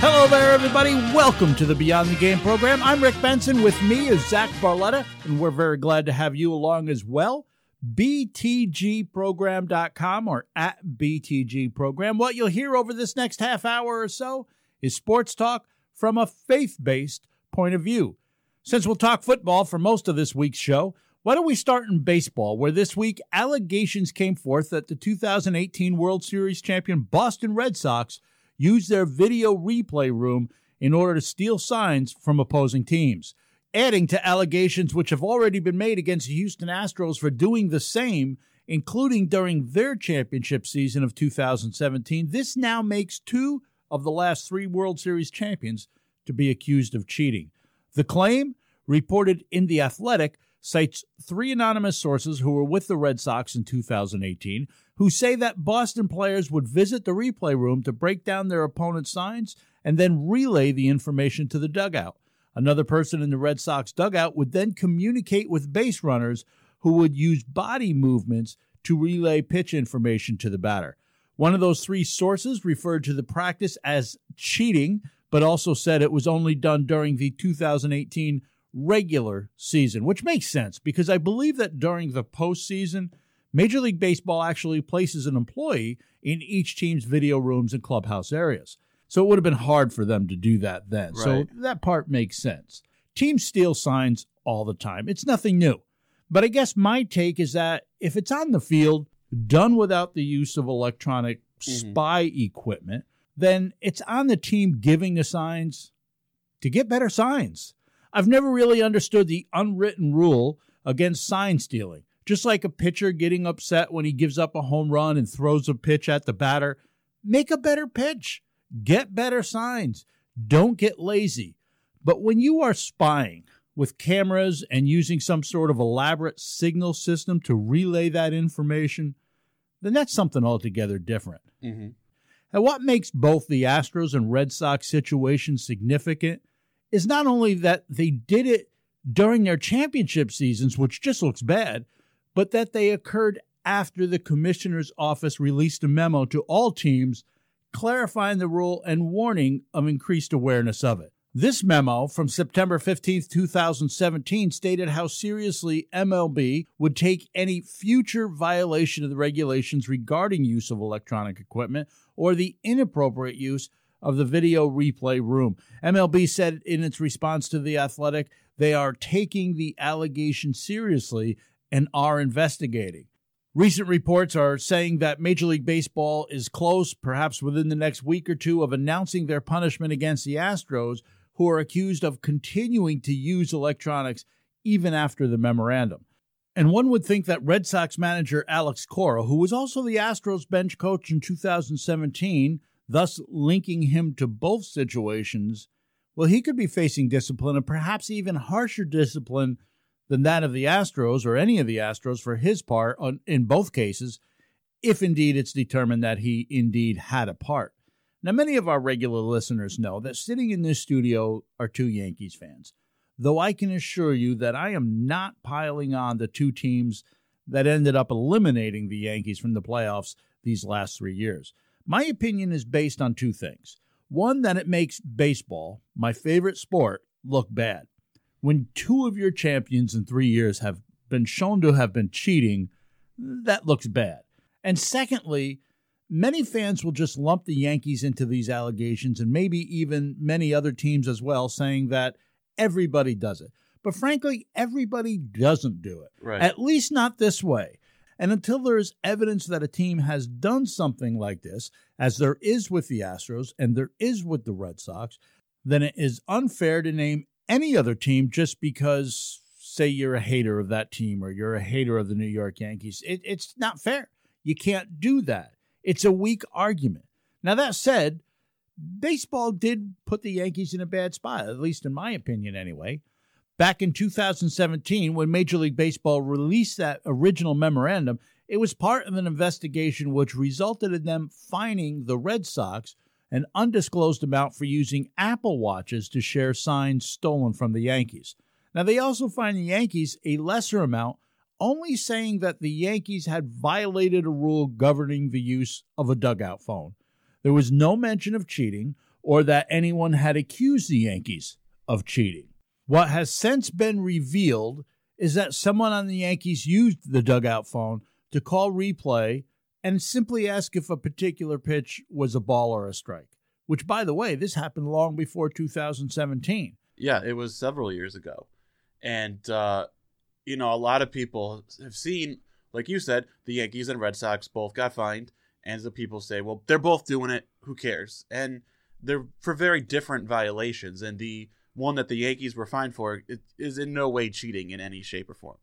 Hello there, everybody. Welcome to the Beyond the Game program. I'm Rick Benson. With me is Zach Barletta, and we're very glad to have you along as well. BTGprogram.com or at BTGprogram. What you'll hear over this next half hour or so is sports talk from a faith based point of view. Since we'll talk football for most of this week's show, why don't we start in baseball, where this week allegations came forth that the 2018 World Series champion Boston Red Sox used their video replay room in order to steal signs from opposing teams. Adding to allegations which have already been made against the Houston Astros for doing the same, including during their championship season of 2017, this now makes two of the last three World Series champions to be accused of cheating. The claim, reported in The Athletic, cites three anonymous sources who were with the Red Sox in 2018 who say that Boston players would visit the replay room to break down their opponent's signs and then relay the information to the dugout. Another person in the Red Sox dugout would then communicate with base runners who would use body movements to relay pitch information to the batter. One of those three sources referred to the practice as cheating, but also said it was only done during the 2018 regular season, which makes sense because I believe that during the postseason, Major League Baseball actually places an employee in each team's video rooms and clubhouse areas. So it would have been hard for them to do that then. Right. So that part makes sense. Teams steal signs all the time. It's nothing new. But I guess my take is that if it's on the field, done without the use of electronic mm-hmm. spy equipment, then it's on the team giving the signs to get better signs. I've never really understood the unwritten rule against sign stealing. Just like a pitcher getting upset when he gives up a home run and throws a pitch at the batter, make a better pitch. Get better signs. Don't get lazy. But when you are spying with cameras and using some sort of elaborate signal system to relay that information, then that's something altogether different. Mm-hmm. And what makes both the Astros and Red Sox situations significant is not only that they did it during their championship seasons, which just looks bad, but that they occurred after the commissioner's office released a memo to all teams clarifying the rule and warning of increased awareness of it. This memo from September 15, 2017 stated how seriously MLB would take any future violation of the regulations regarding use of electronic equipment or the inappropriate use of the video replay room. MLB said in its response to The Athletic, they are taking the allegation seriously and are investigating. Recent reports are saying that Major League Baseball is close, perhaps within the next week or two, of announcing their punishment against the Astros, who are accused of continuing to use electronics even after the memorandum. And one would think that Red Sox manager Alex Cora, who was also the Astros bench coach in 2017, thus linking him to both situations, well, he could be facing discipline and perhaps even harsher discipline than that of the Astros or any of the Astros for his part on, in both cases, if indeed it's determined that he indeed had a part. Now, many of our regular listeners know that sitting in this studio are two Yankees fans, though I can assure you that I am not piling on the two teams that ended up eliminating the Yankees from the playoffs these last three years. My opinion is based on two things. One, that it makes baseball, my favorite sport, look bad when two of your champions in three years have been shown to have been cheating, that looks bad. And secondly, many fans will just lump the Yankees into these allegations and maybe even many other teams as well, saying that everybody does it. But frankly, everybody doesn't do it. Right. At least not this way. And until there is evidence that a team has done something like this, as there is with the Astros and there is with the Red Sox, then it is unfair to name any other team just because, say, you're a hater of that team or you're a hater of the New York Yankees. It, it's not fair. You can't do that. It's a weak argument. Now, that said, baseball did put the Yankees in a bad spot, at least in my opinion, anyway. Back in 2017, when Major League Baseball released that original memorandum, it was part of an investigation which resulted in them fining the Red Sox an undisclosed amount for using Apple Watches to share signs stolen from the Yankees. Now, they also fined the Yankees a lesser amount, only saying that the Yankees had violated a rule governing the use of a dugout phone. There was no mention of cheating or that anyone had accused the Yankees of cheating. What has since been revealed is that someone on the Yankees used the dugout phone to call replay and simply ask if a particular pitch was a ball or a strike. Which, by the way, this happened long before 2017. Yeah, it was several years ago. And, uh, you know, a lot of people have seen, like you said, the Yankees and Red Sox both got fined. And the people say, well, they're both doing it. Who cares? And they're for very different violations. And the one that the Yankees were fined for is in no way cheating in any shape or form.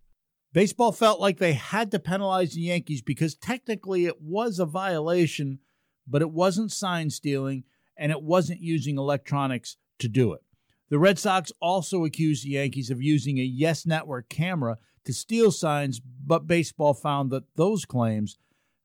Baseball felt like they had to penalize the Yankees because technically it was a violation, but it wasn't sign stealing and it wasn't using electronics to do it. The Red Sox also accused the Yankees of using a Yes Network camera to steal signs, but baseball found that those claims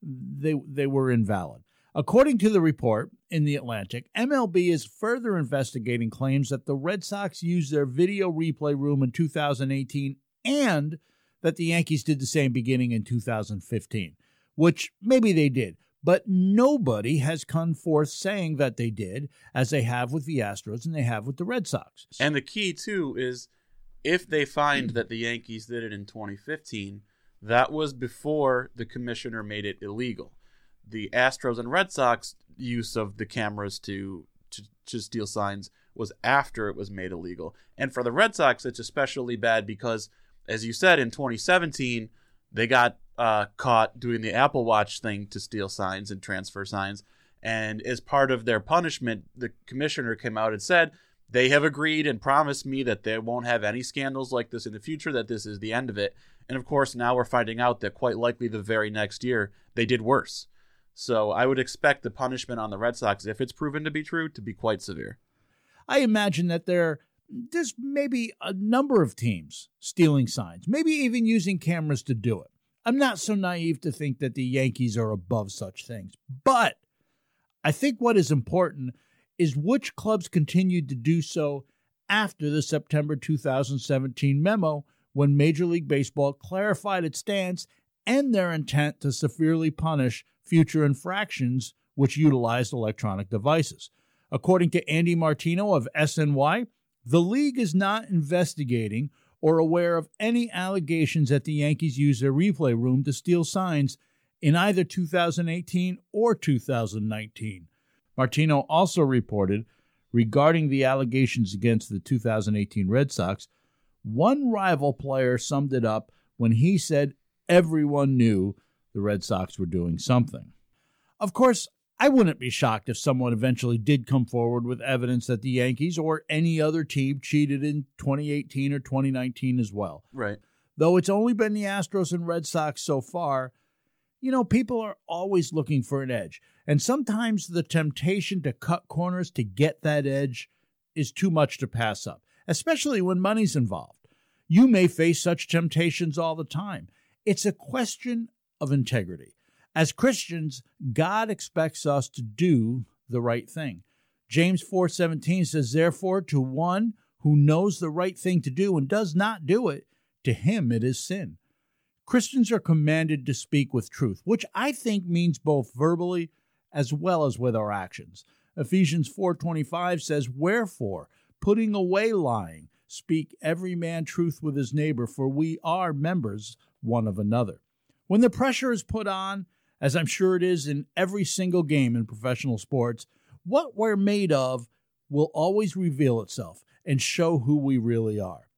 they, they were invalid. According to the report in The Atlantic, MLB is further investigating claims that the Red Sox used their video replay room in 2018 and that the Yankees did the same beginning in 2015, which maybe they did, but nobody has come forth saying that they did, as they have with the Astros and they have with the Red Sox. And the key, too, is if they find that the Yankees did it in 2015, that was before the commissioner made it illegal. The Astros and Red Sox use of the cameras to, to, to steal signs was after it was made illegal. And for the Red Sox, it's especially bad because as you said, in 2017, they got uh, caught doing the Apple Watch thing to steal signs and transfer signs. And as part of their punishment, the commissioner came out and said they have agreed and promised me that they won't have any scandals like this in the future, that this is the end of it. And of course, now we're finding out that quite likely the very next year they did worse. So I would expect the punishment on the Red Sox, if it's proven to be true, to be quite severe. I imagine that they're there's maybe a number of teams stealing signs, maybe even using cameras to do it. I'm not so naive to think that the Yankees are above such things. But I think what is important is which clubs continued to do so after the September 2017 memo when Major League Baseball clarified its stance and their intent to severely punish future infractions which utilized electronic devices. According to Andy Martino of SNY, the league is not investigating or aware of any allegations that the Yankees used their replay room to steal signs in either 2018 or 2019. Martino also reported regarding the allegations against the 2018 Red Sox, one rival player summed it up when he said everyone knew the Red Sox were doing something. Of course, I wouldn't be shocked if someone eventually did come forward with evidence that the Yankees or any other team cheated in 2018 or 2019 as well. Right. Though it's only been the Astros and Red Sox so far, you know, people are always looking for an edge. And sometimes the temptation to cut corners to get that edge is too much to pass up, especially when money's involved. You may face such temptations all the time. It's a question of integrity. As Christians, God expects us to do the right thing. James 4:17 says therefore to one who knows the right thing to do and does not do it, to him it is sin. Christians are commanded to speak with truth, which I think means both verbally as well as with our actions. Ephesians 4:25 says, "Wherefore, putting away lying, speak every man truth with his neighbor, for we are members one of another." When the pressure is put on, as I'm sure it is in every single game in professional sports, what we're made of will always reveal itself and show who we really are.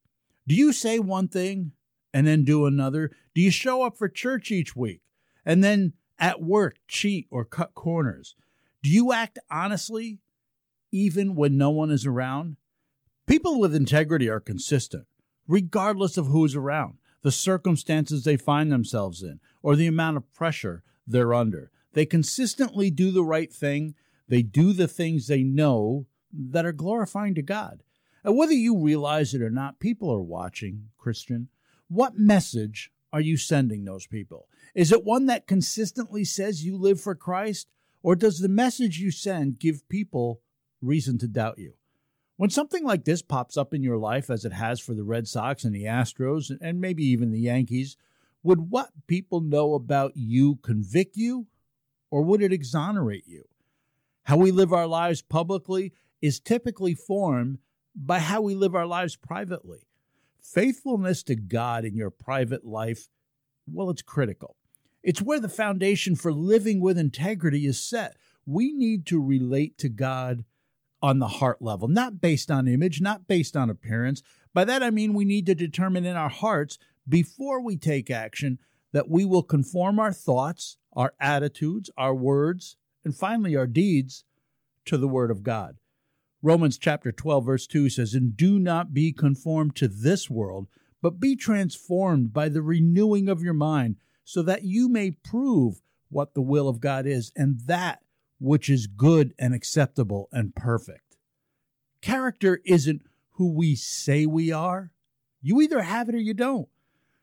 Do you say one thing and then do another? Do you show up for church each week and then at work cheat or cut corners? Do you act honestly even when no one is around? People with integrity are consistent, regardless of who's around, the circumstances they find themselves in, or the amount of pressure they're under. They consistently do the right thing. They do the things they know that are glorifying to God. And whether you realize it or not, people are watching, Christian. What message are you sending those people? Is it one that consistently says you live for Christ? Or does the message you send give people reason to doubt you? When something like this pops up in your life, as it has for the Red Sox and the Astros, and maybe even the Yankees, would what people know about you convict you, or would it exonerate you? How we live our lives publicly is typically formed by how we live our lives privately. Faithfulness to God in your private life, well, it's critical. It's where the foundation for living with integrity is set. We need to relate to God on the heart level, not based on image, not based on appearance. By that I mean we need to determine in our hearts before we take action that we will conform our thoughts, our attitudes, our words, and finally our deeds to the Word of God. Romans chapter 12, verse 2 says, And do not be conformed to this world, but be transformed by the renewing of your mind, so that you may prove what the will of God is, and that which is good and acceptable and perfect. Character isn't who we say we are. You either have it or you don't.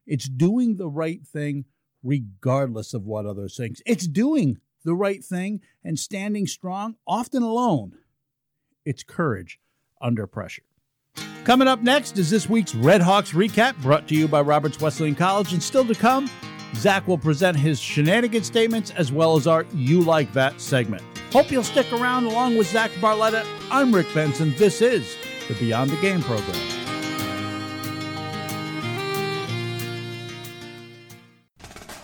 It's doing the right thing regardless of what others think. It's doing the right thing and standing strong, often alone. It's courage under pressure. Coming up next is this week's Red Hawks recap brought to you by Roberts Wesleyan College. And still to come, Zach will present his shenanigan statements as well as our You Like That segment. Hope you'll stick around along with Zach Barletta. I'm Rick Benson. This is the Beyond the Game program.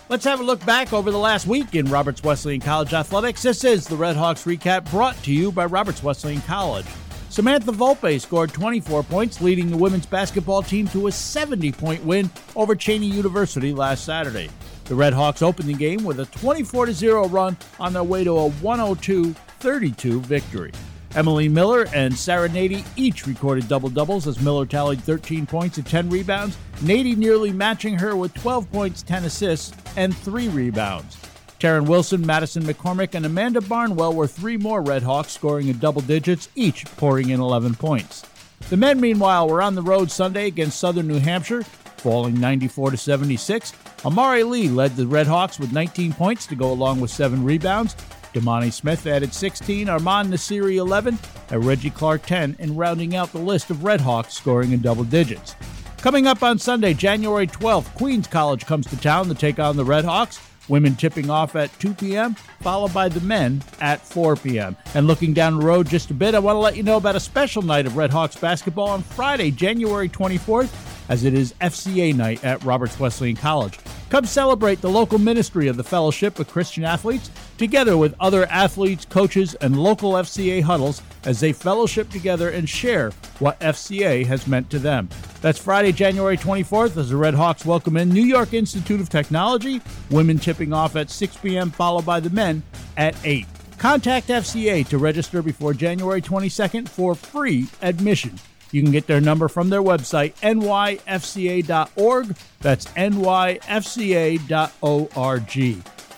Let's have a look back over the last week in Roberts Wesleyan College athletics. This is the Red Hawks recap brought to you by Roberts Wesleyan College. Samantha Volpe scored 24 points, leading the women's basketball team to a 70 point win over Cheyney University last Saturday. The Red Hawks opened the game with a 24 0 run on their way to a 102 32 victory. Emily Miller and Sarah Nady each recorded double doubles as Miller tallied 13 points and 10 rebounds, Nady nearly matching her with 12 points, 10 assists, and 3 rebounds. Taryn Wilson, Madison McCormick, and Amanda Barnwell were three more Red Hawks scoring in double digits, each pouring in 11 points. The men, meanwhile, were on the road Sunday against Southern New Hampshire, falling 94 to 76. Amari Lee led the Red Hawks with 19 points to go along with seven rebounds. Damani Smith added 16, Armand Nasiri 11, and Reggie Clark 10 in rounding out the list of Red Hawks scoring in double digits. Coming up on Sunday, January 12th, Queens College comes to town to take on the Red Hawks. Women tipping off at 2 p.m., followed by the men at 4 p.m. And looking down the road just a bit, I want to let you know about a special night of Red Hawks basketball on Friday, January 24th, as it is FCA night at Roberts Wesleyan College. Come celebrate the local ministry of the Fellowship of Christian Athletes, together with other athletes, coaches, and local FCA huddles as they fellowship together and share what FCA has meant to them. That's Friday, January 24th, as the Red Hawks welcome in New York Institute of Technology, women tipping off at 6 p.m., followed by the men at 8. Contact FCA to register before January 22nd for free admission. You can get their number from their website, nyfca.org. That's nyfca.org.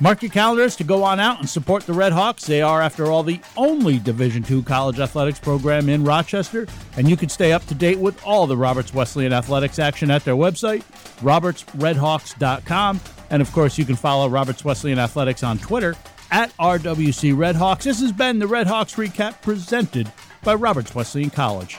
Mark your calendars to go on out and support the Red Hawks. They are, after all, the only Division II college athletics program in Rochester, and you can stay up to date with all the Roberts Wesleyan athletics action at their website, robertsredhawks.com. And of course, you can follow Roberts Wesleyan Athletics on Twitter at RWC Redhawks. This has been the Red Hawks Recap presented by Roberts Wesleyan College.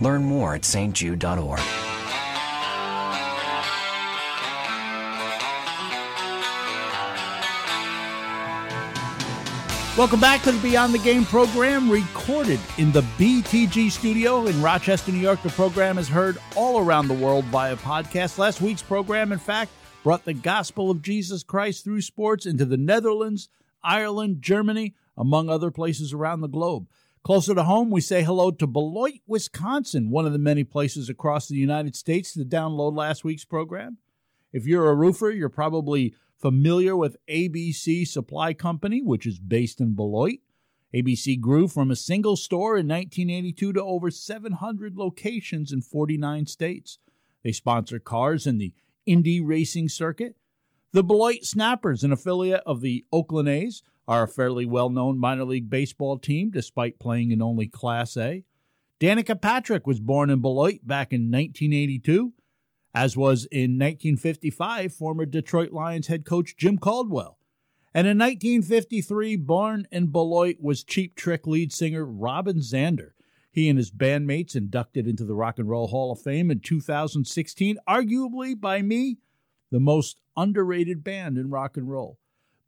Learn more at stjude.org. Welcome back to the Beyond the Game program, recorded in the BTG studio in Rochester, New York. The program is heard all around the world via podcast. Last week's program, in fact, brought the gospel of Jesus Christ through sports into the Netherlands, Ireland, Germany, among other places around the globe. Closer to home, we say hello to Beloit, Wisconsin, one of the many places across the United States to download last week's program. If you're a roofer, you're probably familiar with ABC Supply Company, which is based in Beloit. ABC grew from a single store in 1982 to over 700 locations in 49 states. They sponsor cars in the Indy racing circuit. The Beloit Snappers, an affiliate of the Oakland A's, are a fairly well known minor league baseball team despite playing in only Class A. Danica Patrick was born in Beloit back in 1982 as was in 1955 former Detroit Lions head coach Jim Caldwell. And in 1953, born in Beloit was Cheap Trick lead singer Robin Zander. He and his bandmates inducted into the Rock and Roll Hall of Fame in 2016, arguably by me, the most underrated band in rock and roll.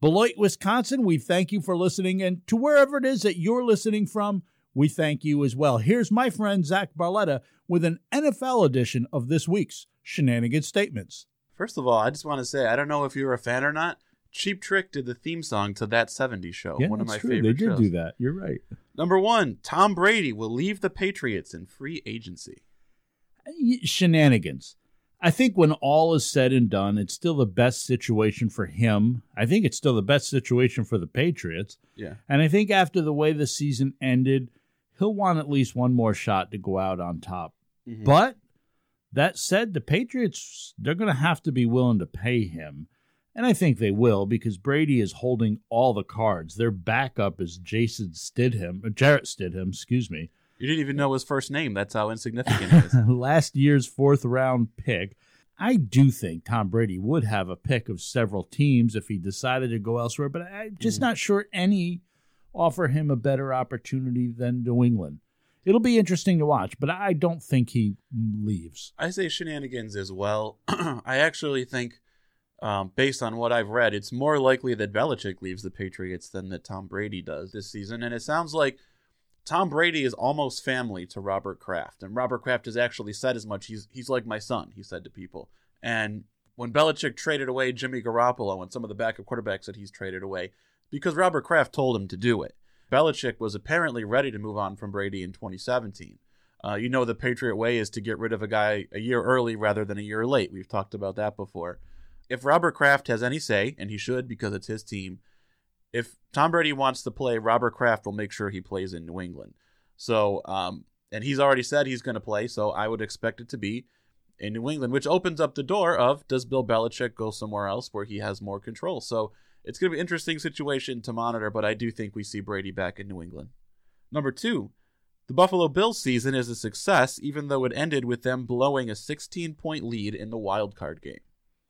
Beloit, Wisconsin, we thank you for listening, and to wherever it is that you're listening from, we thank you as well. Here's my friend Zach Barletta with an NFL edition of this week's Shenanigans Statements. First of all, I just want to say I don't know if you're a fan or not. Cheap Trick did the theme song to that 70s show. Yeah, one of my true. favorite They did shows. do that. You're right. Number one, Tom Brady will leave the Patriots in free agency. Uh, shenanigans. I think when all is said and done, it's still the best situation for him. I think it's still the best situation for the Patriots. Yeah. And I think after the way the season ended, he'll want at least one more shot to go out on top. Mhm. But that said, the Patriots, they're going to have to be willing to pay him. And I think they will because Brady is holding all the cards. Their backup is Jason Stidham, uh, Jarrett Stidham, excuse me. You didn't even know his first name. That's how insignificant it is. last year's fourth round pick. I do think Tom Brady would have a pick of several teams if he decided to go elsewhere, but I'm just not sure any offer him a better opportunity than New England. It'll be interesting to watch, but I don't think he leaves. I say shenanigans as well. I actually think, um, based on what I've read, it's more likely that Belichick leaves the Patriots than that Tom Brady does this season. And it sounds like Tom Brady is almost family to Robert Kraft. And Robert Kraft has actually said as much. He's, he's like my son, he said to people. And when Belichick traded away Jimmy Garoppolo and some of the backup quarterbacks that he's traded away, because Robert Kraft told him to do it. Belichick was apparently ready to move on from Brady in 2017. Uh, you know, the Patriot way is to get rid of a guy a year early rather than a year late. We've talked about that before. If Robert Kraft has any say, and he should because it's his team, if Tom Brady wants to play, Robert Kraft will make sure he plays in New England. So, um, and he's already said he's going to play, so I would expect it to be in New England, which opens up the door of does Bill Belichick go somewhere else where he has more control? So it's going to be an interesting situation to monitor, but I do think we see Brady back in New England. Number two, the Buffalo Bills season is a success, even though it ended with them blowing a 16 point lead in the wild card game.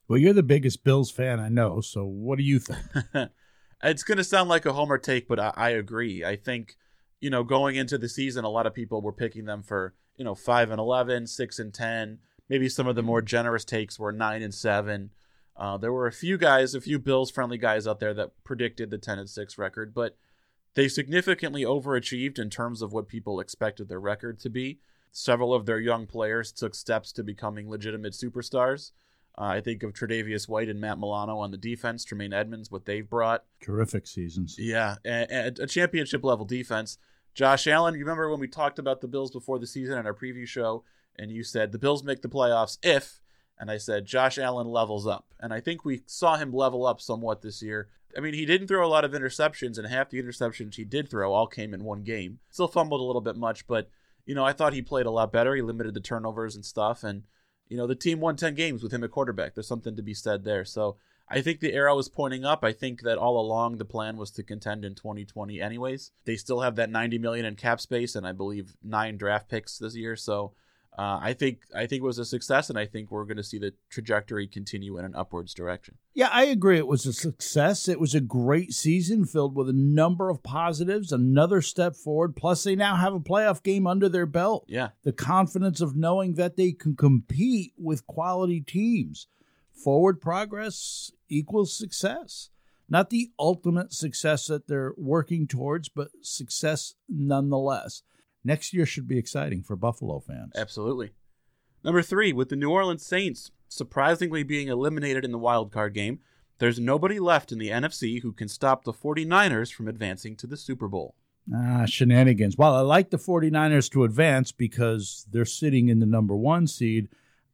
Well, you're the biggest Bills fan I know, so what do you think? it's going to sound like a homer take, but I, I agree. I think, you know, going into the season, a lot of people were picking them for, you know, 5 and 11, 6 and 10. Maybe some of the more generous takes were 9 and 7. Uh, there were a few guys, a few Bills friendly guys out there that predicted the 10 and 6 record, but they significantly overachieved in terms of what people expected their record to be. Several of their young players took steps to becoming legitimate superstars. Uh, I think of Tre'Davious White and Matt Milano on the defense, Tremaine Edmunds, what they've brought. Terrific seasons. Yeah, and, and a championship level defense. Josh Allen, you remember when we talked about the Bills before the season in our preview show, and you said the Bills make the playoffs if, and I said Josh Allen levels up. And I think we saw him level up somewhat this year. I mean, he didn't throw a lot of interceptions, and half the interceptions he did throw all came in one game. Still fumbled a little bit much, but, you know, I thought he played a lot better. He limited the turnovers and stuff, and, you know, the team won 10 games with him at quarterback. There's something to be said there. So I think the arrow is pointing up. I think that all along the plan was to contend in 2020 anyways. They still have that 90 million in cap space and I believe nine draft picks this year. So uh, I think I think it was a success, and I think we're going to see the trajectory continue in an upwards direction. Yeah, I agree. It was a success. It was a great season filled with a number of positives, another step forward. Plus, they now have a playoff game under their belt. Yeah. The confidence of knowing that they can compete with quality teams. Forward progress equals success. Not the ultimate success that they're working towards, but success nonetheless. Next year should be exciting for Buffalo fans. Absolutely. Number three, with the New Orleans Saints surprisingly being eliminated in the wild card game, there's nobody left in the NFC who can stop the 49ers from advancing to the Super Bowl. Ah, shenanigans. While I like the 49ers to advance because they're sitting in the number one seed.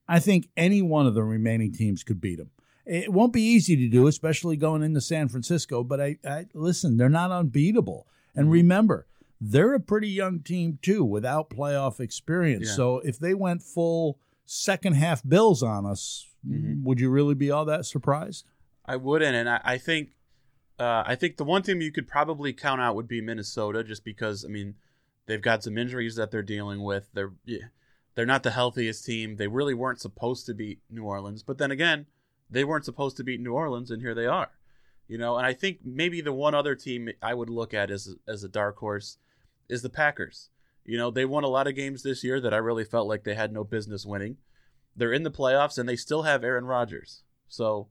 I think any one of the remaining teams could beat them. It won't be easy to do, especially going into San Francisco, but I, I listen, they're not unbeatable. And remember, they're a pretty young team too without playoff experience. Yeah. So if they went full second half Bills on us, Mhm. would you really be all that surprised? I wouldn't, and I, I think, uh, I think the one team you could probably count out would be Minnesota, just because I mean, they've got some injuries that they're dealing with. They're yeah, they're not the healthiest team. They really weren't supposed to beat New Orleans, but then again, they weren't supposed to beat New Orleans, and here they are. You know, and I think maybe the one other team I would look at as as a dark horse is the Packers. You know, they won a lot of games this year that I really felt like they had no business winning. They're in the playoffs and they still have Aaron Rodgers. So,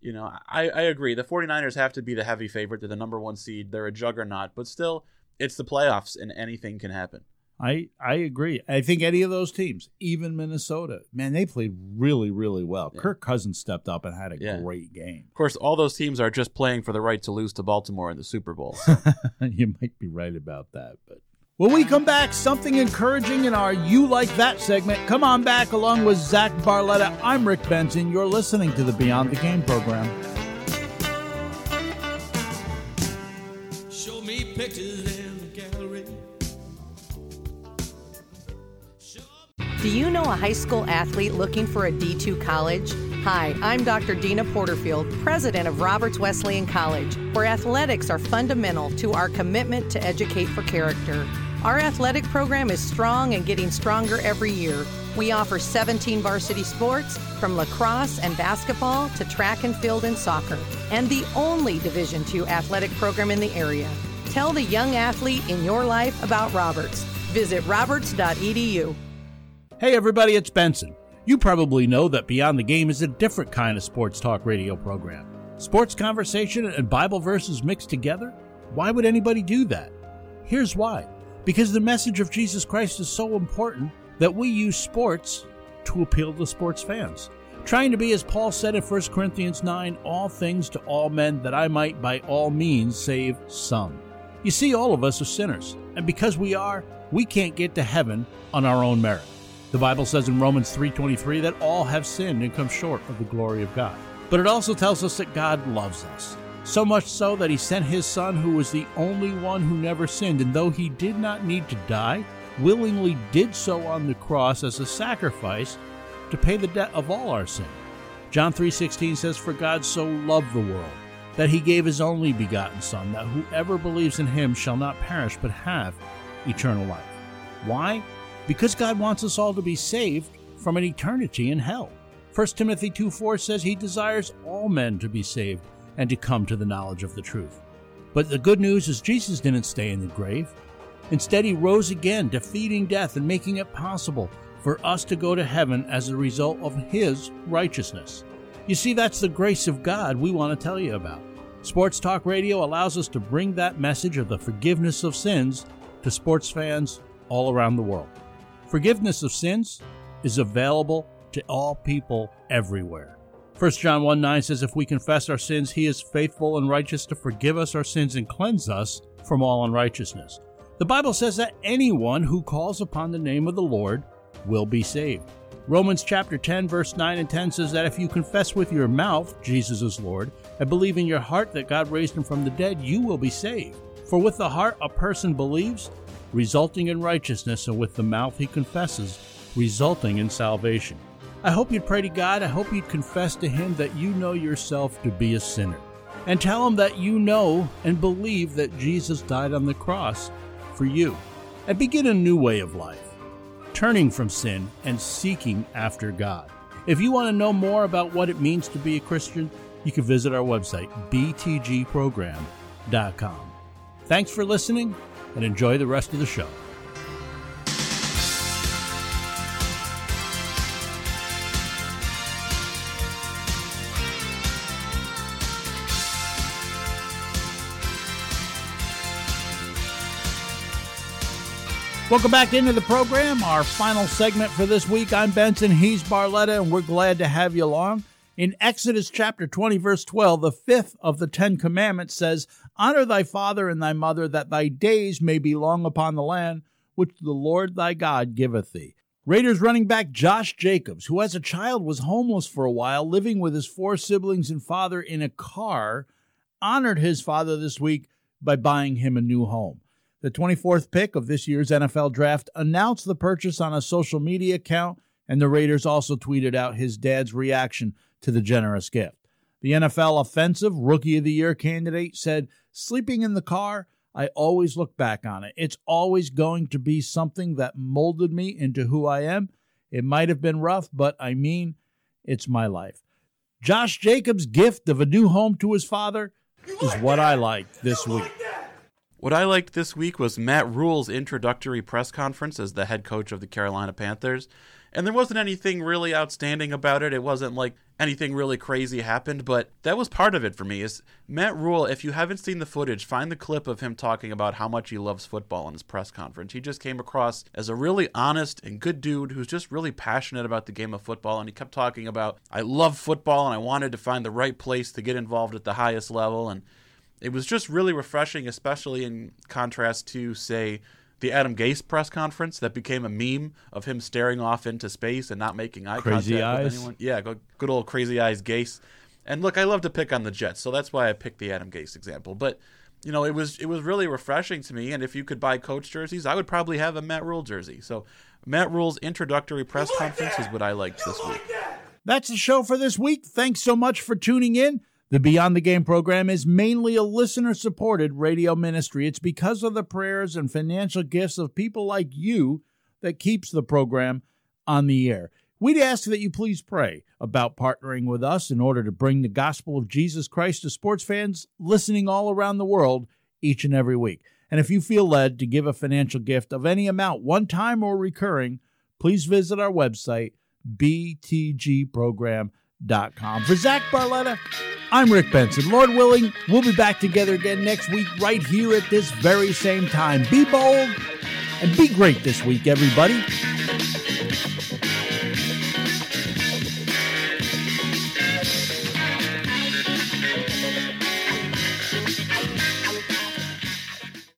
you know, I, I agree. The 49ers have to be the heavy favorite. They're the number one seed. They're a juggernaut, but still, it's the playoffs and anything can happen. I I agree. I think any of those teams, even Minnesota, man, they played really really well. Yeah. Kirk Cousins stepped up and had a Yeah. great game. Of course, all those teams are just playing for the right to lose to Baltimore in the Super Bowl. So. you might be right about that, but when we come back, something encouraging in our "You Like That" segment. Come on back, along with Zach Barletta. I'm Rick Benson. You're listening to the Beyond the Game program. Show me pictures Do you know a high school athlete looking for a D2 college? Hi, I'm Dr. Deana Porterfield, president of Roberts Wesleyan College, where athletics are fundamental to our commitment to educate for character. Our athletic program is strong and getting stronger every year. We offer 17 varsity sports, from lacrosse and basketball to track and field and soccer, and the only Division II athletic program in the area. Tell the young athlete in your life about Roberts. Visit roberts.edu. Hey, everybody, it's Benson. You probably know that Beyond the Game is a different kind of sports talk radio program. Sports conversation and Bible verses mixed together? Why would anybody do that? Here's why because the message of Jesus Christ is so important that we use sports to appeal to sports fans. Trying to be, as Paul said in 1 Corinthians 9, all things to all men, that I might by all means save some. You see, all of us are sinners, and because we are, we can't get to heaven on our own merit. The Bible says in Romans 3:23 that all have sinned and come short of the glory of God. But it also tells us that God loves us. So much so that he sent his son who was the only one who never sinned and though he did not need to die, willingly did so on the cross as a sacrifice to pay the debt of all our sin. John 3:16 says for God so loved the world that he gave his only begotten son that whoever believes in him shall not perish but have eternal life. Why? Because God wants us all to be saved from an eternity in hell. 1 Timothy 2 4 says he desires all men to be saved and to come to the knowledge of the truth. But the good news is Jesus didn't stay in the grave. Instead, he rose again, defeating death and making it possible for us to go to heaven as a result of his righteousness. You see, that's the grace of God we want to tell you about. Sports Talk Radio allows us to bring that message of the forgiveness of sins to sports fans all around the world. Forgiveness of sins is available to all people everywhere. 1 John 1 9 says, If we confess our sins, he is faithful and righteous to forgive us our sins and cleanse us from all unrighteousness. The Bible says that anyone who calls upon the name of the Lord will be saved. Romans chapter 10, verse 9 and 10 says that if you confess with your mouth Jesus is Lord and believe in your heart that God raised him from the dead, you will be saved. For with the heart a person believes, resulting in righteousness, and with the mouth he confesses, resulting in salvation. I hope you'd pray to God. I hope you'd confess to Him that you know yourself to be a sinner. And tell Him that you know and believe that Jesus died on the cross for you. And begin a new way of life. turning from sin and seeking after God. If you want to know more about what it means to be a Christian, you can visit our website, btgprogram.com. Thanks for listening and enjoy the rest of the show. Welcome back into the program. Our final segment for this week. I'm Benson. He's Barletta, and we're glad to have you along. In Exodus chapter 20, verse 12, the fifth of the Ten Commandments says, Honor thy father and thy mother, that thy days may be long upon the land which the Lord thy God giveth thee. Raiders running back Josh Jacobs, who as a child was homeless for a while, living with his four siblings and father in a car, honored his father this week by buying him a new home. The 24th pick of this year's NFL draft announced the purchase on a social media account, and the Raiders also tweeted out his dad's reaction to the generous gift. The NFL Offensive Rookie of the Year candidate said, Sleeping in the car, I always look back on it. It's always going to be something that molded me into who I am. It might have been rough, but I mean, it's my life. Josh Jacobs' gift of a new home to his father is what I like this week. What I liked this week was Matt Rhule's introductory press conference as the head coach of the Carolina Panthers. And there wasn't anything really outstanding about it. It wasn't like anything really crazy happened, but that was part of it for me. Is Matt Rhule, if you haven't seen the footage, find the clip of him talking about how much he loves football in his press conference. He just came across as a really honest and good dude who's just really passionate about the game of football and he kept talking about I love football and I wanted to find the right place to get involved at the highest level and it was just really refreshing, especially in contrast to, say, the Adam Gase press conference that became a meme of him staring off into space and not making eye crazy contact eyes. with anyone. Yeah, good old crazy eyes Gase. And look, I love to pick on the Jets, so that's why I picked the Adam Gase example. But you know, it was it was really refreshing to me. And if you could buy coach jerseys, I would probably have a Matt Rhule jersey. So Matt Rhule's introductory press like conference that? is what I liked you this like week. That? That's the show for this week. Thanks so much for tuning in. The Beyond the Game program is mainly a listener supported radio ministry. It's because of the prayers and financial gifts of people like you that keeps the program on the air. We'd ask that you please pray about partnering with us in order to bring the gospel of Jesus Christ to sports fans listening all around the world each and every week. And if you feel led to give a financial gift of any amount, one time or recurring, please visit our website, btgprogram.com. For Zach Barletta, I'm Rick Benson. Lord willing, we'll be back together again next week, right here at this very same time. Be bold and be great this week, everybody.